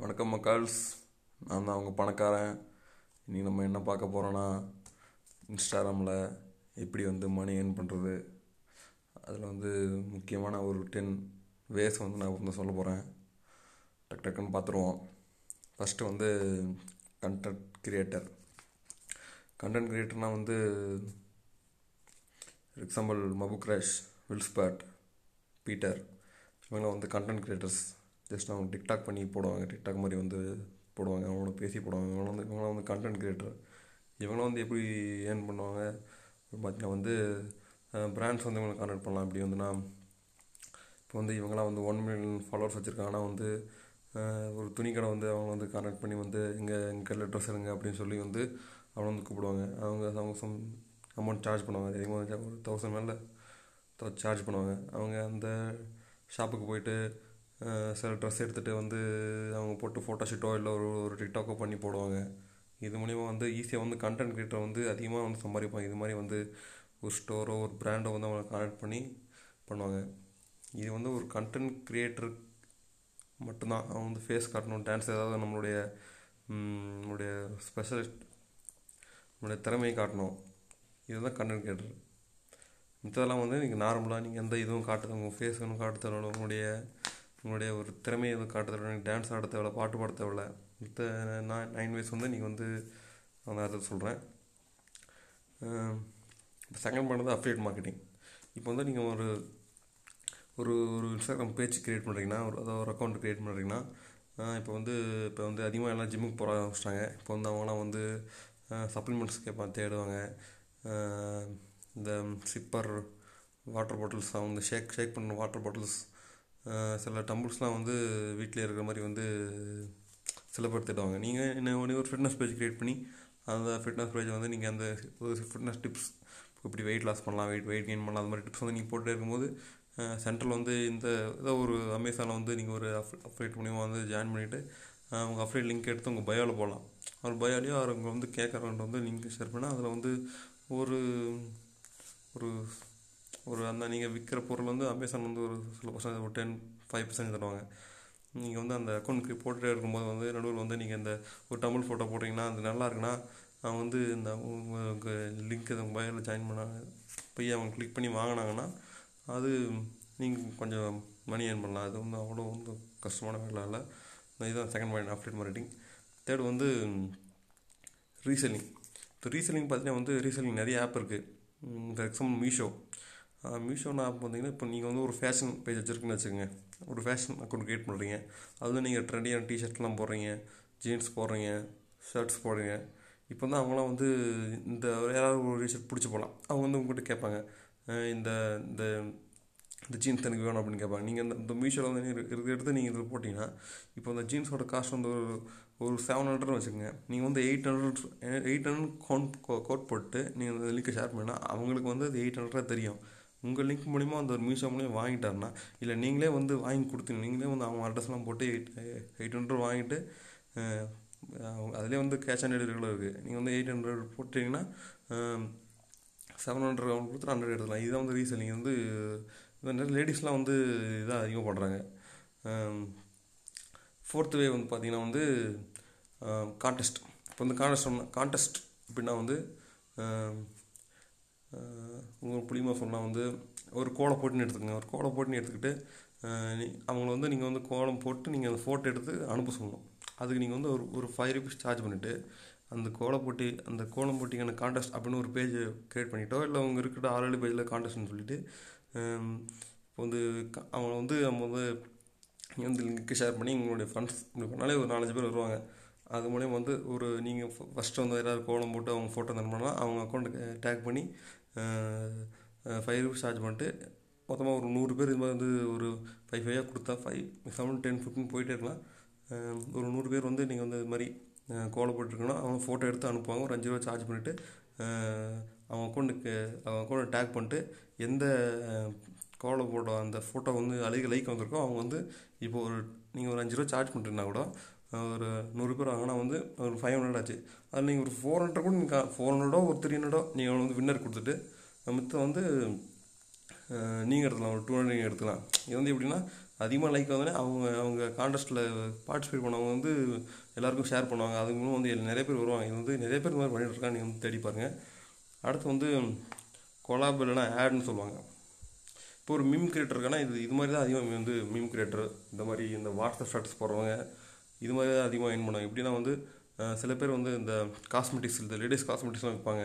வணக்கம் மக்கள்ஸ். நான் தான் அவங்க பணக்காரன். இன்றைக்கி நம்ம என்ன பார்க்க போகிறோன்னா இன்ஸ்டாகிராமில் எப்படி வந்து மணி ஏர்ன் பண்ணுறது அதில் வந்து முக்கியமான ஒரு டென் வேஸ் வந்து நான் வந்து சொல்ல போகிறேன் டக் டக்குன்னு பார்த்துருவோம். ஃபஸ்ட்டு வந்து கண்டென்ட் கிரியேட்டர் கண்டென்ட் கிரியேட்டர்னால் வந்து எக்ஸாம்பிள் மபுக்ரேஷ் வில்ஸ்பேட் பீட்டர் இவங்களாம் வந்து கண்டென்ட் கிரியேட்டர்ஸ் ஜஸ்ட் அவங்க டிக்டாக் பண்ணி போடுவாங்க டிக்டாக் மாதிரி வந்து போடுவாங்க அவங்களோட பேசி போடுவாங்க. இவங்களாம் வந்து இவங்களாம் வந்து கண்டென்ட் கிரியேட்டர் இவங்களாம் வந்து எப்படி ஏர்ன் பண்ணுவாங்க? பார்த்தீங்கன்னா வந்து பிராண்ட்ஸ் வந்து இவங்களை கான்டாக்ட் பண்ணலாம். இப்படி வந்துன்னா இப்போ வந்து இவங்களாம் வந்து ஒன் மில்லியன் ஃபாலோவர்ஸ் வச்சுருக்காங்க. ஆனால் வந்து ஒரு துணி கடை வந்து அவங்க வந்து கான்டாக்ட் பண்ணி வந்து இங்கே எங்கள் கடையில் ட்ரெஸ் எடுங்க அப்படின்னு சொல்லி வந்து அவங்க வந்து கூப்பிடுவாங்க. அவங்க அவங்க சம் அமௌண்ட் சார்ஜ் பண்ணுவாங்க. அதிகமாக ஒரு தௌசண்ட் மேலே சார்ஜ் பண்ணுவாங்க. அவங்க அந்த ஷாப்புக்கு போயிட்டு சில ட்ரெஸ் எடுத்துகிட்டு வந்து அவங்க போட்டு ஃபோட்டோஷூட்டோ இல்லை ஒரு ஒரு டிக்டாக்கோ பண்ணி போடுவாங்க. இது மூலிமா வந்து ஈஸியாக வந்து கண்டென்ட் கிரியேட்டர் வந்து அதிகமாக வந்து சம்பாதிப்பாங்க. இது மாதிரி வந்து ஒரு ஸ்டோரோ ஒரு பிராண்டோ வந்து அவங்க கனெக்ட் பண்ணி பண்ணுவாங்க. இது வந்து ஒரு கண்டென்ட் கிரியேட்டர் மட்டும்தான். அவன் வந்து ஃபேஸ் காட்டணும் டான்ஸ் ஏதாவது நம்மளுடைய நம்மளுடைய ஸ்பெஷலிஸ்ட் நம்மளுடைய திறமையை காட்டணும். இதுதான் கண்டென்ட் கிரியேட்டர் மித்ததெல்லாம் வந்து நீங்கள் நார்மலாக நீங்கள் எந்த இதுவும் காட்டுறது உங்கள் ஃபேஸ் ஒன்றும் காட்டுறது உங்களுடைய உங்களுடைய ஒரு திறமையை வந்து காட்ட தேவையில்ல நீங்கள் டான்ஸ் ஆட தேவையில்ல பாட்டு பாட தேவையில்ல. மித்த நைன் வேஸ் வந்து நீங்கள் வந்து நான் அதை சொல்கிறேன் இப்போ செகண்ட் பண்ணது அஃபிலியேட் மார்க்கெட்டிங் இப்போ வந்து நீங்கள் ஒரு ஒரு ஒரு இன்ஸ்டாகிராம் பேஜ் க்ரியேட் பண்ணுறீங்கன்னா ஒரு அதாவது ஒரு அக்கௌண்ட் க்ரியேட் பண்ணுறீங்கன்னா இப்போ வந்து இப்போ வந்து அதிகமாக எல்லாம் ஜிம்முக்கு போக ஆரம்பிச்சிட்டாங்க. இப்போ வந்து அவங்களாம் வந்து சப்ளிமெண்ட்ஸ் கேட்பாங்க தேடுவாங்க. இந்த சிப்பர் வாட்டர் பாட்டில்ஸ் அவங்க ஷேக் ஷேக் பண்ண வாட்டர் பாட்டில்ஸ் சில டம்புள்ஸ்லாம் வந்து வீட்டில் இருக்கிற மாதிரி வந்து சிலப்படுத்திடுவாங்க. நீங்கள் என்ன ஒன்று ஒரு ஃபிட்னஸ் பேஜ் க்ரியேட் பண்ணி அந்த ஃபிட்னஸ் பேஜை வந்து நீங்கள் அந்த ஒரு ஃபிட்னஸ் டிப்ஸ் இப்படி வெயிட் லாஸ் பண்ணலாம் வெயிட் வெயிட் கெயின் பண்ணலாம் அது மாதிரி டிப்ஸ் வந்து நீங்கள் போட்டுட்டே இருக்கும்போது சென்ட்ரல் வந்து இந்த ஏதோ ஒரு அமேசானில் வந்து நீங்கள் ஒரு அஃப்ரேட் மூலியமாக வந்து ஜாயின் பண்ணிவிட்டு உங்கள் அஃப்ரேட் லிங்க் எடுத்து உங்கள் பயோவில் போகலாம் அவர் பயோலையோ அவர் வந்து கேட்குறவங்க வந்து லிங்க் ஷேர் பண்ணால் அதில் வந்து ஒரு ஒரு ஒரு அந்த நீங்கள் விற்கிற பொருள் வந்து அமேசான் வந்து ஒரு சில பர்சன்ட் ஒரு டென் ஃபைவ் பர்சன்ட் தருவாங்க. நீங்கள் வந்து அந்த அக்கௌண்ட்க்கு போட்டுட்டே இருக்கும்போது வந்து நடுவில் வந்து நீங்கள் இந்த ஒரு டபுள் ஃபோட்டோ போட்டிங்கன்னா அது நல்லா இருக்குன்னா அவன் வந்து இந்த உங்கள் லிங்க் அதை பயோவில் ஜாயின் பண்ணாங்க போய் அவங்க கிளிக் பண்ணி வாங்கினாங்கன்னா அது நீங்கள் கொஞ்சம் மணி ஏர்ன் பண்ணலாம். அது வந்து அவ்வளோ வந்து கஷ்டமான வேலை இல்லை. இதுதான் second point update marketing third வந்து ரீசெல்லிங் இப்போ ரீசெல்லிங் பார்த்தீங்கன்னா வந்து ரீசெல்லிங் நிறைய ஆப் இருக்குது ஃபார் எக்ஸாம்பிள் மீஷோ மீஷோன்னு ஆப் பார்த்தீங்கன்னா இப்போ நீங்கள் வந்து ஒரு ஃபேஷன் பேஜ் வச்சுருக்குன்னு வச்சுக்கோங்க. ஒரு ஃபேஷன் அக்கௌண்ட் க்ரியேட் பண்ணுறீங்க அது வந்து நீங்கள் ட்ரெண்டியான டிஷர்ட்லாம் போடுறீங்க ஜீன்ஸ் போடுறீங்க ஷர்ட்ஸ் போடுறீங்க. இப்போ வந்து அவங்களாம் வந்து இந்த யாராவது ஒரு டிஷர்ட் பிடிச்சி போகலாம் அவங்க வந்து உங்கள்கிட்ட கேட்பாங்க இந்த இந்த இந்த ஜீன்ஸ் எனக்கு வேணும் அப்படின்னு கேட்பாங்க. நீங்கள் இந்த இந்த மீஷோவில் வந்து இருக்கிற எடுத்து நீங்கள் இதில் போட்டிங்கன்னா இப்போ இந்த ஜீன்ஸோட காஸ்ட் வந்து ஒரு ஒரு செவன் ஹண்ட்ரட் வச்சுக்கோங்க. நீங்கள் வந்து eight hundred eight hundred count code போட்டு நீங்கள் அந்த லிங்க்கை ஷேர் பண்ணால் அவங்களுக்கு வந்து அது எயிட் ஹண்ட்ரட் தெரியும். உங்கள் லிங்க் மூலிமா அந்த ஒரு மீஷோ மூலியம் வாங்கிட்டாருன்னா இல்லை நீங்களே வந்து வாங்கி கொடுத்தீங்க நீங்களே வந்து அவங்க அட்ரஸ்லாம் போட்டு எயிட் எயிட் ஹண்ட்ரட் வாங்கிட்டு அதுலேயே அதிலே வந்து கேஷ் ஆன் டெலிவரிகளும் இருக்குது நீங்கள் வந்து எயிட் ஹண்ட்ரட் போட்டிங்கன்னா செவன் ஹண்ட்ரட் அவங்க கொடுத்துட்டு ஹண்ட்ரட் எடுத்துக்கலாம். இதுதான் வந்து ரீசெல்லிங் வந்து இது நிறைய லேடிஸ்லாம் வந்து இதாக அதிகமாக பண்ணுறாங்க ஃபோர்த் வே வந்து பார்த்தீங்கன்னா வந்து கான்டெஸ்ட் இப்போ வந்து கான்டெஸ்ட் கான்டெஸ்ட் அப்படின்னா வந்து உங்கள் புளிமா சொன்னால் வந்து ஒரு கோலம் போட்டின்னு எடுத்துக்கோங்க. ஒரு கோலம் போட்டின்னு எடுத்துக்கிட்டு அவங்கள வந்து நீங்கள் வந்து கோலம் போட்டு நீங்கள் அந்த ஃபோட்டோ எடுத்து அனுப்ப சொல்லணும். அதுக்கு நீங்கள் வந்து ஒரு ஒரு ஃபைவ் ருபீஸ் சார்ஜ் பண்ணிவிட்டு அந்த கோலம் போட்டி அந்த கோலம் போட்டிக்கான காண்டெஸ்ட் அப்படின்னு ஒரு பேஜ் க்ரியேட் பண்ணிட்டோ இல்லை அவங்க இருக்கிற ஆல்ரெடி பேஜில் கான்டெஸ்ட்னு சொல்லிட்டு இப்போ வந்து க- அவங்க வந்து நம்ம வந்து நீங்கள் வந்து லிங்க்கு ஷேர் பண்ணி உங்களுடைய ஃப்ரெண்ட்ஸ் இப்படி பண்ணாலே ஒரு நாலஞ்சு பேர் வருவாங்க. அது மூலியம் வந்து ஒரு நீங்கள் ஃபஸ்ட்டு வந்து யாராவது கோலம் போட்டு அவங்க ஃபோட்டோ தரணும்னா அவங்க அக்கௌண்ட்டுக்கு டேக் பண்ணி ஃபைவ் ருபீஸ் சார்ஜ் பண்ணிட்டு மொத்தமாக ஒரு நூறு பேர் இது மாதிரி வந்து ஒரு ஃபைவ் ஃபைவாக கொடுத்தா ஃபைவ் செவன் டென் ஃபிஃப்டின் போயிட்டே இருக்கலாம். ஒரு நூறு பேர் வந்து நீங்கள் வந்து இது மாதிரி அஹ் கோலம் போட்டுருக்கணும் அவங்க ஃபோட்டோ எடுத்து அனுப்புவாங்க. ஒரு அஞ்சு ரூபா சார்ஜ் பண்ணிவிட்டு அவங்க அக்கௌண்ட்டுக்கு அவங்க அக்கௌண்ட்டை டேக் பண்ணிட்டு எந்த கோலம் போட்டோ அந்த ஃபோட்டோ வந்து அதிக லைக் வந்திருக்கோ அவங்க வந்து இப்போ ஒரு நீங்கள் ஒரு அஞ்சு ரூபா சார்ஜ் பண்ணிட்டுனா கூட ஒரு நூறு பேர் வாங்கினா வந்து ஒரு ஃபைவ் ஹண்ட்ரட் ஆச்சு. அதில் நீங்கள் ஒரு ஃபோர் ஹண்ட்ரட் கூட நீங்கள் ஃபோர் ஹண்ட்ரடோ ஒரு த்ரீ ஹண்ட்ரடோ நீங்கள் வந்து வின்னர் கொடுத்துட்டு மித்த வந்து நீங்கள் எடுத்துக்கலாம் ஒரு டூ ஹண்ட்ரட் நீங்கள் எடுத்துக்கலாம். இது வந்து எப்படின்னா அதிகமாக லைக் வந்தோடனே அவங்க அவங்க கான்டெஸ்ட்டில் பார்ட்டிசிபேட் பண்ணவங்க வந்து எல்லாருக்கும் ஷேர் பண்ணுவாங்க. அதுக்கு மூலம் வந்து நிறைய பேர் வருவாங்க. இது வந்து நிறைய பேர் இந்த மாதிரி பண்ணிட்டு இருக்காங்க. நீங்கள் வந்து தேடி பாருங்கள் அடுத்து வந்து கொலாப் இல்லைனா ஆட்னு சொல்லுவாங்க. இப்போ ஒரு மீம் கிரியேட்டர் இருக்கானா இது இது மாதிரி தான் அதிகமாக வந்து மீம் கிரியேட்டர் இந்த மாதிரி இந்த வாட்ஸ்அப் ஸ்டேட்டஸ் போடுறவங்க இது மாதிரி தான் அதிகமாக ஏர்ன் பண்ணுவாங்க. எப்படின்னா வந்து சில பேர் வந்து இந்த காஸ்மெட்டிக்ஸ் இந்த லேடிஸ் காஸ்மெட்டிக்ஸ்லாம் விற்பாங்க.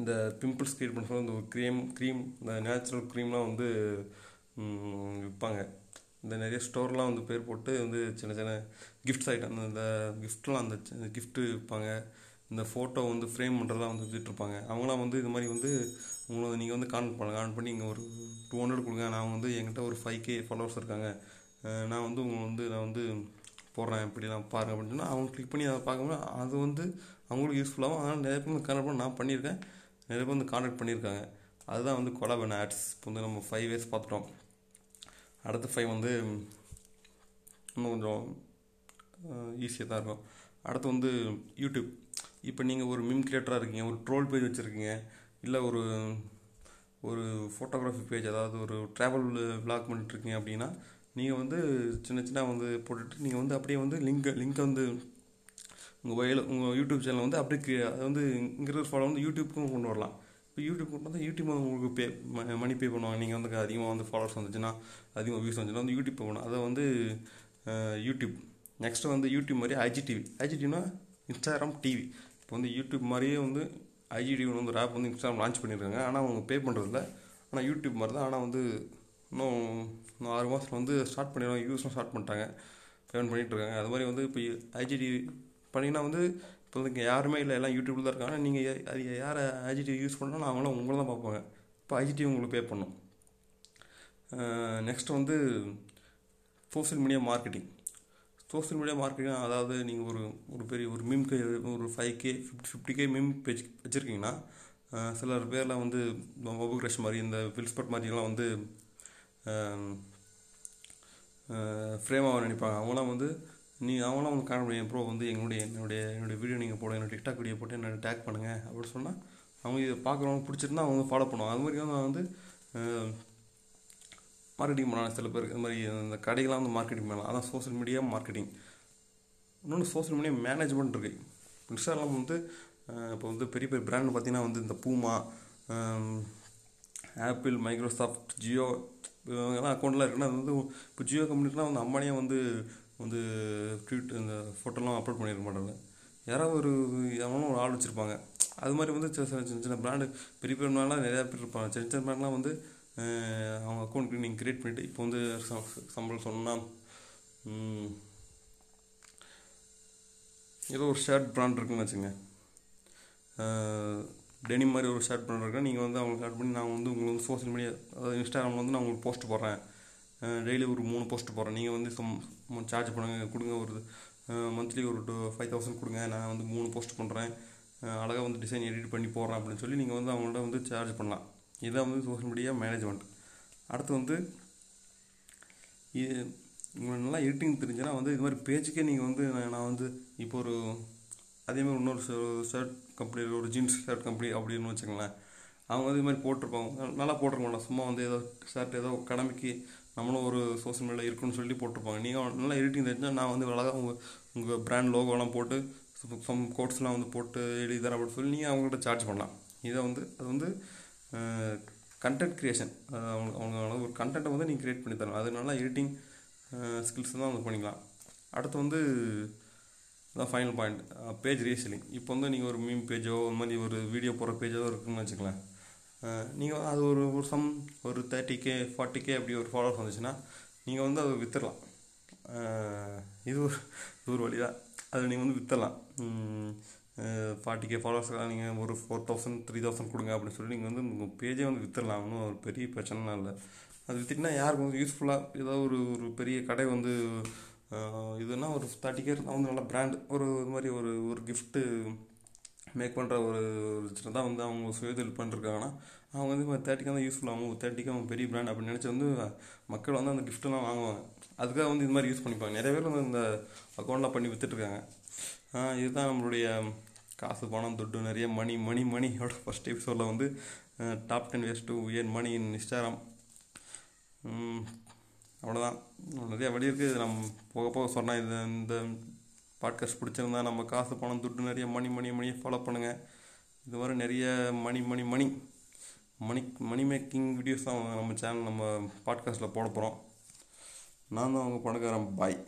இந்த பிம்பிள்ஸ் க்ரியேட் பண்ண சொல்லி இந்த க்ரீம் க்ரீம் இந்த நேச்சுரல் க்ரீம்லாம் வந்து விற்பாங்க. இந்த நிறைய ஸ்டோர்லாம் வந்து பேர் போட்டு வந்து சின்ன சின்ன கிஃப்ட்ஸ் ஐட்டம் அந்த கிஃப்ட்லாம் அந்த கிஃப்ட்டு விற்பாங்க. இந்த ஃபோட்டோ வந்து ஃப்ரேம் பண்ணுறதெல்லாம் வந்து விற்றுட்ருப்பாங்க அவங்களாம் வந்து இது மாதிரி வந்து உங்களை நீங்கள் வந்து கான்ட் பண்ணுங்க கான்ட் பண்ணி இங்கே ஒரு டூ ஹண்ட்ரட் கொடுங்க. நான் வந்து என்கிட்ட ஒரு ஃபைவ் கே ஃபாலோவர்ஸ் இருக்காங்க. நான் வந்து உங்களை வந்து நான் வந்து போடுறேன் இப்படிலாம் பாருங்க அப்படின்னு சொன்னால் அவங்க கிளிக் பண்ணி அதை பார்க்கும்போது அது வந்து அவங்களுக்கு யூஸ்ஃபுல்லாகவும் அதனால் நிறைய பேர் வந்து கான்டெக்ட் பண்ண நான் பண்ணியிருக்கேன். நிறைய பேர் வந்து கான்டாக்ட் பண்ணியிருக்காங்க. அதுதான் வந்து கொலாபன் ஆட்ஸ் இப்போ வந்து நம்ம ஃபைவ் இயர்ஸ் பார்த்துட்டோம். அடுத்த ஃபைவ் வந்து இன்னும் கொஞ்சம் ஈஸியாக தான் இருக்கும். அடுத்து வந்து யூடியூப் இப்போ நீங்கள் ஒரு மிம் கிரியேட்டராக இருக்கீங்க ஒரு ட்ரோல் பேஜ் வச்சுருக்கீங்க இல்லை ஒரு ஒரு ஃபோட்டோகிராஃபி பேஜ் அதாவது ஒரு ட்ராவல் விளாக் பண்ணிட்டுருக்கீங்க அப்படின்னா நீங்கள் வந்து சின்ன சின்ன வந்து போட்டுட்டு நீங்கள் வந்து அப்படியே வந்து லிங்க் லிங்க்கை வந்து உங்கள் வயல் உங்கள் யூடியூப் சேனல் வந்து அப்படியே கிரியே அது வந்து இங்கிற ஃபாலோ வந்து யூடியூப்க்கும் கொண்டு வரலாம். இப்போ யூடியூப் கொண்டு வந்தால் யூடியூப் உங்களுக்கு பே மணி பே பண்ணுவாங்க. நீங்கள் வந்து அதிகமாக வந்து ஃபாலோவர்ஸ் வந்துச்சுன்னா அதிகமாக வியூஸ் வந்துச்சுன்னா வந்து யூடியூப் பண்ணணும் அதை வந்து யூடியூப் நெக்ஸ்ட்டு வந்து யூடியூப் மாதிரி ஐஜிடிவி ஐஜிடிவினா இன்ஸ்டாகிராம் டிவி இப்போ வந்து யூடியூப் மாதிரியே வந்து ஐஜிடிவி வந்து ஒரு ஆப் வந்து இன்ஸ்டாகிராம் லான்ச் பண்ணியிருக்காங்க ஆனால் அவங்க பே பண்ணுறதில்ல ஆனால் யூடியூப் மாதிரி தான் ஆனால் வந்து இன்னும் இன்னும் ஆறு மாதத்தில் வந்து ஸ்டார்ட் பண்ணிடுவாங்க யூஸ்லாம் ஸ்டார்ட் பண்ணிட்டாங்க. பேமெண்ட் பண்ணிகிட்ருக்காங்க இருக்காங்க. அது மாதிரி வந்து இப்போ ஐஜிடி பண்ணிங்கன்னா வந்து இப்போ வந்து இங்கே யாருமே இல்லை. எல்லாம் யூடியூப்ல தான் இருக்காங்க. நீங்கள் அது யாரை ஐஜிடி யூஸ் பண்ணாலும் அவங்களாம் உங்களை தான் பார்ப்பாங்க. இப்போ ஐஜிடி உங்களுக்கு பே பண்ணும். நெக்ஸ்ட் வந்து social media marketing social media marketing அதாவது நீங்கள் ஒரு ஒரு பெரிய ஒரு மீம் ஒரு five K fifty fifty K meme page வச்சுருக்கீங்கன்னா சிலர் பேர்லாம் வந்து பபு கிரஷ் மாதிரி இந்த வில்ஸ்பட் மாதிரிலாம் வந்து ஃப்ரேமாக நினைப்பாங்க. அவங்களாம் வந்து நீ அவங்களாம் வந்து காண முடியும் ப்ரோ வந்து எங்களுடைய என்னுடைய என்னுடைய வீடியோ நீங்கள் போட என்னோடய டிக்டாக் வீடியோ போட்டு என்னோட டேக் பண்ணுங்கள் அப்படின்னு சொன்னால் அவங்க இதை பார்க்குறவங்க பிடிச்சிருந்தா அவங்க ஃபாலோ பண்ணுவாங்க. அது மாதிரி வந்து நான் வந்து மார்க்கெட்டிங் பண்ணலாம் சில பேருக்கு. இந்த மாதிரி இந்த கடைகள்லாம் வந்து மார்க்கெட்டிங் பண்ணலாம். அதான் சோஷியல் மீடியா மார்க்கெட்டிங் இன்னொன்று சோஷியல் மீடியா மேனேஜ்மெண்ட் இருக்குது இன்ஸ்டாகிராம் வந்து இப்போ வந்து பெரிய பெரிய பிராண்ட் பார்த்தீங்கன்னா வந்து இந்த பூமா ஆப்பிள் மைக்ரோசாஃப்ட் ஜியோ எல்லாம் அக்கௌண்ட்லாம் இருக்குன்னா அது வந்து இப்போ ஜியோ கம்பெனிலாம் வந்து அம்பானியாக வந்து வந்து ட்வீட் இந்த ஃபோட்டோலாம் அப்லோட் பண்ணியிருக்க மாட்டாங்க. யாராவது ஒரு எவனும் ஒரு ஆள் வச்சுருப்பாங்க. அது மாதிரி வந்து சின்ன சின்ன சின்ன சின்ன பிராண்டு பெரிய பெரிய பிராண்ட்லாம் நிறையா பேர் இருப்பாங்க. சின்ன சின்ன பிராண்ட்லாம் வந்து அவங்க அக்கௌண்ட் நீங்கள் கிரியேட் பண்ணிவிட்டு இப்போ வந்து சம்பளம் சொன்னால் ஏதோ ஒரு ஷர்ட் பிராண்ட் இருக்குன்னு வச்சுங்க டெனிம் மாதிரி ஒரு ஷர்ட் பண்ணுறேன் நீங்கள் வந்து அவங்களுக்கு ஆட் பண்ணி நான் வந்து உங்களுக்கு வந்து சோஷியல் மீடியா அதாவது இன்ஸ்டாகிராமில் வந்து நான் உங்களுக்கு போஸ்ட் போடுறேன். டெய்லி ஒரு மூணு போஸ்ட் போடுறேன். நீங்கள் வந்து சம் சார்ஜ் பண்ணுங்கள் கொடுங்க ஒரு மந்த்லி ஒரு டூ ஃபைவ் தௌசண்ட் கொடுங்க. நான் வந்து மூணு போஸ்ட் பண்ணுறேன் அழகாக வந்து டிசைன் எடிட் பண்ணி போடுறேன் அப்படின்னு சொல்லி நீங்கள் வந்து அவங்கள்ட்ட வந்து சார்ஜ் பண்ணலாம். இதுதான் வந்து சோஷியல் மீடியா மேனேஜ்மெண்ட் அடுத்து வந்து இது உங்களுக்கு நல்லா எடிட்டிங் தெரிஞ்சுன்னா வந்து இது மாதிரி பேஜுக்கே நீங்கள் வந்து நான் நான் வந்து இப்போ ஒரு அதே மாதிரி இன்னொரு ஷர்ட் கம்பெனி ஒரு ஜீன்ஸ் ஷர்ட் கம்பெனி அப்படின்னு வச்சுக்கோங்களேன். அவங்க வந்து இது மாதிரி போட்டிருப்பாங்க. நல்லா போட்டிருக்க சும்மா வந்து ஏதோ ஷர்ட் ஏதோ கடமைக்கு நம்மளும் ஒரு சோஷியல் மீடியா இருக்குன்னு சொல்லி போட்டிருப்பாங்க. நீங்கள் நல்லா எடிட்டிங் தெரிஞ்சால் நான் வந்து அழகாக உங்கள் உங்கள் பிராண்ட் லோகோலாம் போட்டு சம் கோட்ஸ்லாம் வந்து போட்டு எழுதி தரேன் அப்படின்னு சொல்லி நீங்கள் அவங்கள்ட்ட சார்ஜ் பண்ணலாம். இதை வந்து அது வந்து கண்டென்ட் க்ரியேஷன் அவங்க அவங்க ஒரு கண்டென்ட்டை வந்து நீங்கள் க்ரியேட் பண்ணி தரலாம். அது நல்லா எடிட்டிங் ஸ்கில்ஸ் தான் வந்து பண்ணிக்கலாம். அடுத்து வந்து அதான் ஃபைனல் பாயிண்ட் பேஜ் ரீசெல்லிங் இப்போ வந்து நீங்கள் ஒரு மீம் பேஜோ இந்த மாதிரி ஒரு வீடியோ போடுற பேஜோ இருக்குன்னு வச்சுக்கலாம் நீங்கள் அது ஒரு ஒரு சம் ஒரு தேர்ட்டி கே ஃபார்ட்டி கே அப்படி ஒரு ஃபாலோவர்ஸ் வந்துச்சுன்னா நீங்கள் வந்து அதை விற்றுடலாம் இது ஒரு இது ஒரு வழி தான் அதை நீங்கள் வந்து விற்றுடலாம் ஃபார்ட்டி கே ஃபாலோவர்ஸ்க்காக நீங்கள் ஒரு ஃபோர் தௌசண்ட் த்ரீ தௌசண்ட் கொடுங்க அப்படின்னு சொல்லி நீங்கள் வந்து உங்கள் பேஜே வந்து விற்றுடலாம் ஒன்றும் ஒரு பெரிய பிரச்சனைலாம் இல்லை. அது விற்றுட்டுனா யாருக்கு வந்து யூஸ்ஃபுல்லாக ஏதோ ஒரு ஒரு பெரிய கடை வந்து இதுன்னா ஒரு தேர்ட்டி கேர் வந்து நல்ல பிராண்ட் ஒரு இது மாதிரி ஒரு ஒரு கிஃப்ட்டு மேக் பண்ணுற ஒரு தான் வந்து அவங்க சுயதொழில் பண்ணிருக்காங்கன்னா அவங்க வந்து இப்போ தேர்ட்டிக்காக தான் யூஸ்ஃபுல் ஆகும் தேர்ட்டிக்கு அவங்க பெரிய பிராண்ட் அப்படின்னு நினச்சி வந்து மக்கள் வந்து அந்த கிஃப்ட்டெல்லாம் வாங்குவாங்க. அதுக்காக வந்து இது மாதிரி யூஸ் பண்ணிப்பாங்க. நிறைய பேர் வந்து இந்த அக்கௌண்ட்லாம் பண்ணி விற்றுட்ருக்காங்க இதுதான் நம்மளுடைய காசு பணம் துட்டு நிறைய மணி மணி மணியோட ஃபஸ்ட் எபிசோடில் வந்து டாப் டென் வேஸ் டு ஏன் மணி இன் இன்ஸ்டாகிராம் அவ்வளோதான் நிறைய வழி இருக்குது நம்ம போக போக சொன்னால் இது இந்த பாட்காஸ்ட் பிடிச்சிருந்தா நம்ம காசு பணம் துட்டு நிறைய மணி மணி மணியை ஃபாலோ பண்ணுங்கள் இது நிறைய மணி மணி மணி மணி மணி மேக்கிங் வீடியோஸ் தான் நம்ம சேனல் நம்ம பாட்காஸ்ட்டில் போட போகிறோம் நான் தான் அவங்க பணக்காரன். பாய்